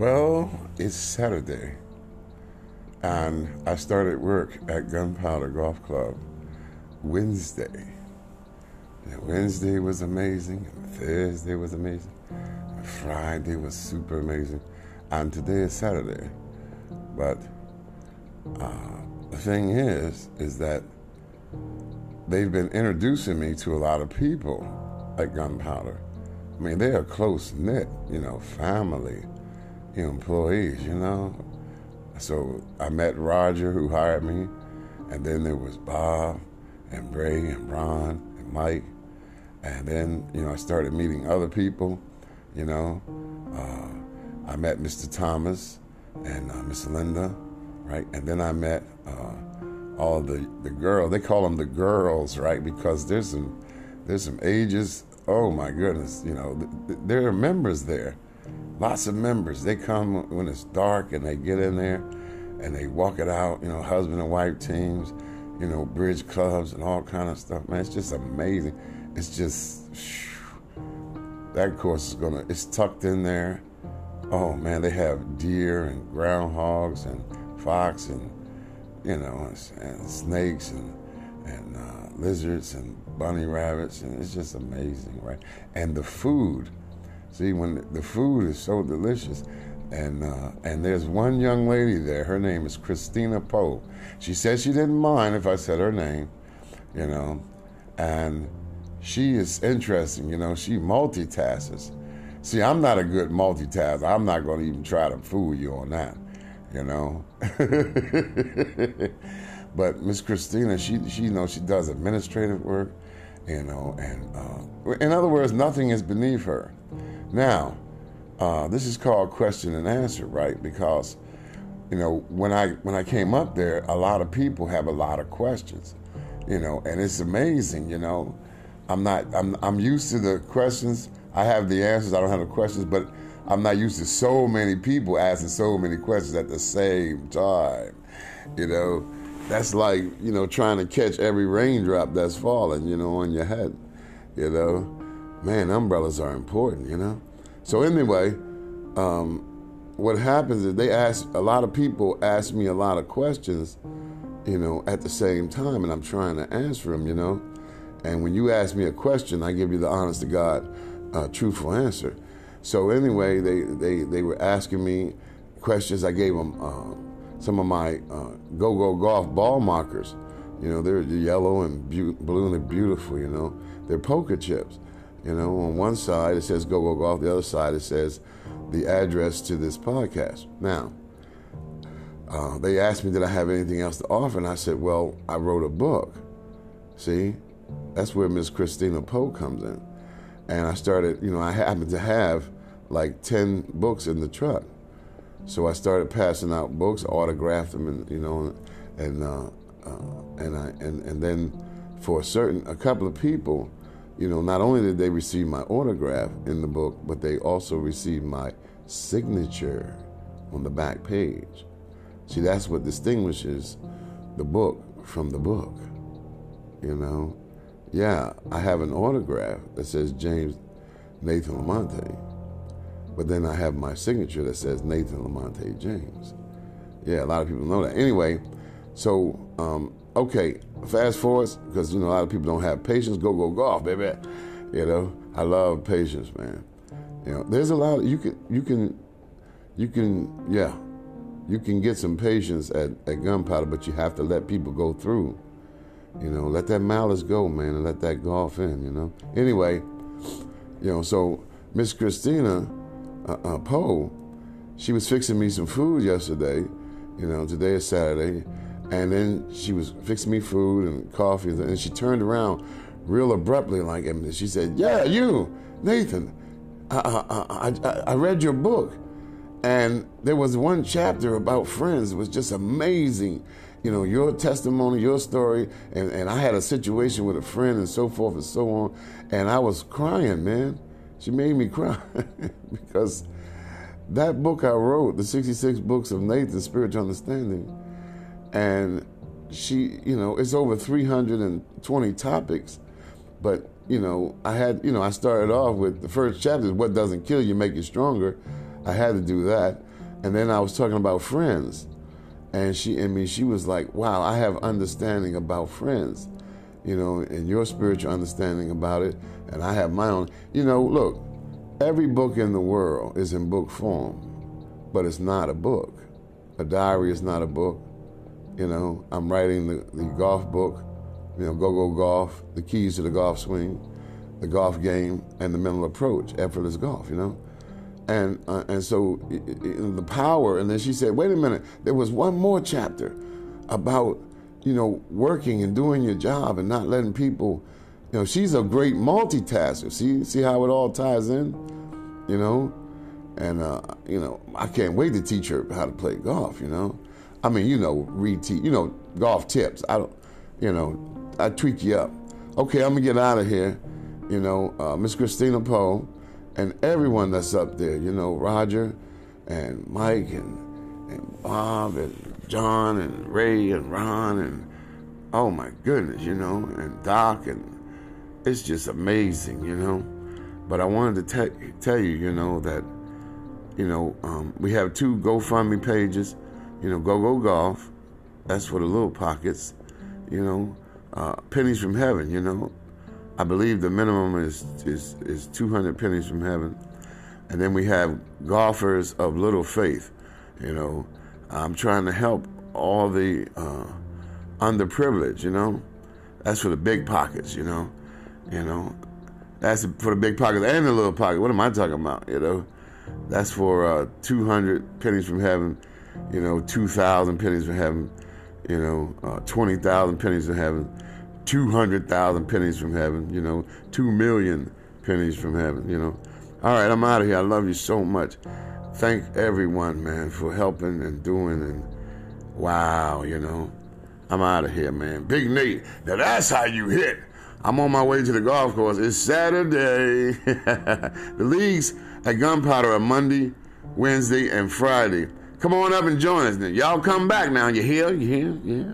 Well, it's Saturday, and I started work at Gunpowder Golf Club Wednesday. And Wednesday was amazing, Thursday was amazing, Friday was super amazing, and today is Saturday. But uh, the thing is, is that they've been introducing me to a lot of people at Gunpowder. I mean, they are close knit, you know, family, employees, you know. So I met Roger, who hired me, and then there was Bob and Bray and Ron and Mike, and then you know I started meeting other people, you know. Uh, I met Mr. Thomas and uh, Miss Linda, right, and then I met uh, all the the girls. They call them the girls, right, because there's some there's some ages oh my goodness, you know, th- th- there are members there, lots of members. They come when it's dark and they get in there and they walk it out, you know, husband and wife teams, you know, bridge clubs and all kind of stuff. Man, it's just amazing. It's just, that course is gonna, it's tucked in there. Oh man, they have deer and groundhogs and fox and, you know, and, and snakes and, and uh, lizards and bunny rabbits, and it's just amazing, right? And the food, see, when the food is so delicious, and uh, and there's one young lady there. Her name is Christina Poe. She said she didn't mind if I said her name, you know, and she is interesting. You know, she multitasks. See, I'm not a good multitasker. I'm not going to even try to fool you on that, you know. but Miss Christina, she she you know she does administrative work you know, and uh, in other words, nothing is beneath her. Now, uh, this is called question and answer, right? Because, you know, when I when I came up there, a lot of people have a lot of questions, you know, and it's amazing, you know. I'm not I'm I'm used to the questions. I have the answers. I don't have the questions, but I'm not used to so many people asking so many questions at the same time, you know that's like you know trying to catch every raindrop that's falling you know on your head you know? Man umbrellas are important you know? So anyway um, what happens is they ask a lot of people ask me a lot of questions you know at the same time and i'm trying to answer them you know? And when you ask me a question i give you the honest to god uh, truthful answer. So anyway they, they, they were asking me questions. I gave them uh, some of my uh, go go golf ball markers. You know, they're yellow and be- blue and they're beautiful. You know, they're poker chips. You know, on one side it says go go golf, the other side it says the address to this podcast. Now, uh, they asked me did I have anything else to offer, and I said, well, I wrote a book. See, that's where Miss Christina Poe comes in, and I started. You know, I happened to have like ten books in the truck. So I started passing out books, autographed them, and you know, and uh, uh, and I and and then for a certain a couple of people, you know, not only did they receive my autograph in the book, but they also received my signature on the back page. See, that's what distinguishes the book from the book. You know, yeah, I have an autograph that says James Nathan Lamonte but then I have my signature that says Nathan Lamonte James. Yeah, a lot of people know that. Anyway, so um, okay, fast forward because you know a lot of people don't have patience. Go go golf, baby. You know, I love patience, man. You know, there's a lot. Of, you can you can you can yeah, you can get some patience at, at gunpowder, but you have to let people go through. You know, let that malice go, man, and let that golf in. You know. Anyway, you know, so Miss Christina uh, uh, Poe, she was fixing me some food yesterday. You know, today is Saturday, and then she was fixing me food and coffee, and she turned around real abruptly, like, and she said, "Yeah, you, Nathan, I, I, I, I read your book." And there was one chapter about friends. It was just amazing. You know, your testimony, your story. And, and I had a situation with a friend and so forth and so on. And I was crying, man. She made me cry because that book I wrote, the 66 books of Nathan, Spiritual Understanding, and she, you know, it's over 320 topics, but, you know, I had, you know, I started off with the first chapter, What Doesn't Kill You Make You Stronger. I had to do that. And then I was talking about friends. And she, I mean, she was like, wow, I have understanding about friends, you know, and your spiritual understanding about it. And I have my own. You know, look, every book in the world is in book form, but it's not a book. A diary is not a book. You know, I'm writing the, the golf book, you know, Go Go Golf, the keys to the golf swing, the golf game, and the mental approach, effortless golf, you know? And, uh, and so it, it, the power, and then she said, wait a minute, there was one more chapter about, you know, working and doing your job and not letting people, you know, she's a great multitasker. See, see how it all ties in, you know? And, uh, you know, I can't wait to teach her how to play golf, you know? I mean, you know, reteach, you know, golf tips. I don't, you know, I tweak you up. Okay, I'm gonna get out of here. You know, uh, Miss Christina Poe and everyone that's up there, you know, Roger and Mike and, and Bob and John and Ray and Ron and oh my goodness, you know, and Doc and it's just amazing, you know. But I wanted to te- tell you, you know, that you know um, we have two GoFundMe pages. You know, Go Go Golf, that's for the little pockets. You know, uh, pennies from heaven. You know, I believe the minimum is, is, is 200 pennies from heaven. And then we have golfers of little faith. You know, I'm trying to help all the uh, underprivileged, you know. That's for the big pockets, you know. You know, that's for the big pockets and the little pocket. What am I talking about, you know? That's for uh, 200 pennies from heaven, you know, 2,000 pennies from heaven, you know, uh, 20,000 pennies from heaven 200,000 pennies from heaven, you know, 2 million pennies from heaven, you know. All right, I'm out of here. I love you so much. Thank everyone, man, for helping and doing and wow, you know. I'm out of here, man. Big Nate. Now that's how you hit. I'm on my way to the golf course. It's Saturday. the leagues at Gunpowder are Monday, Wednesday, and Friday. Come on up and join us. Y'all come back now. You hear? You hear? Yeah.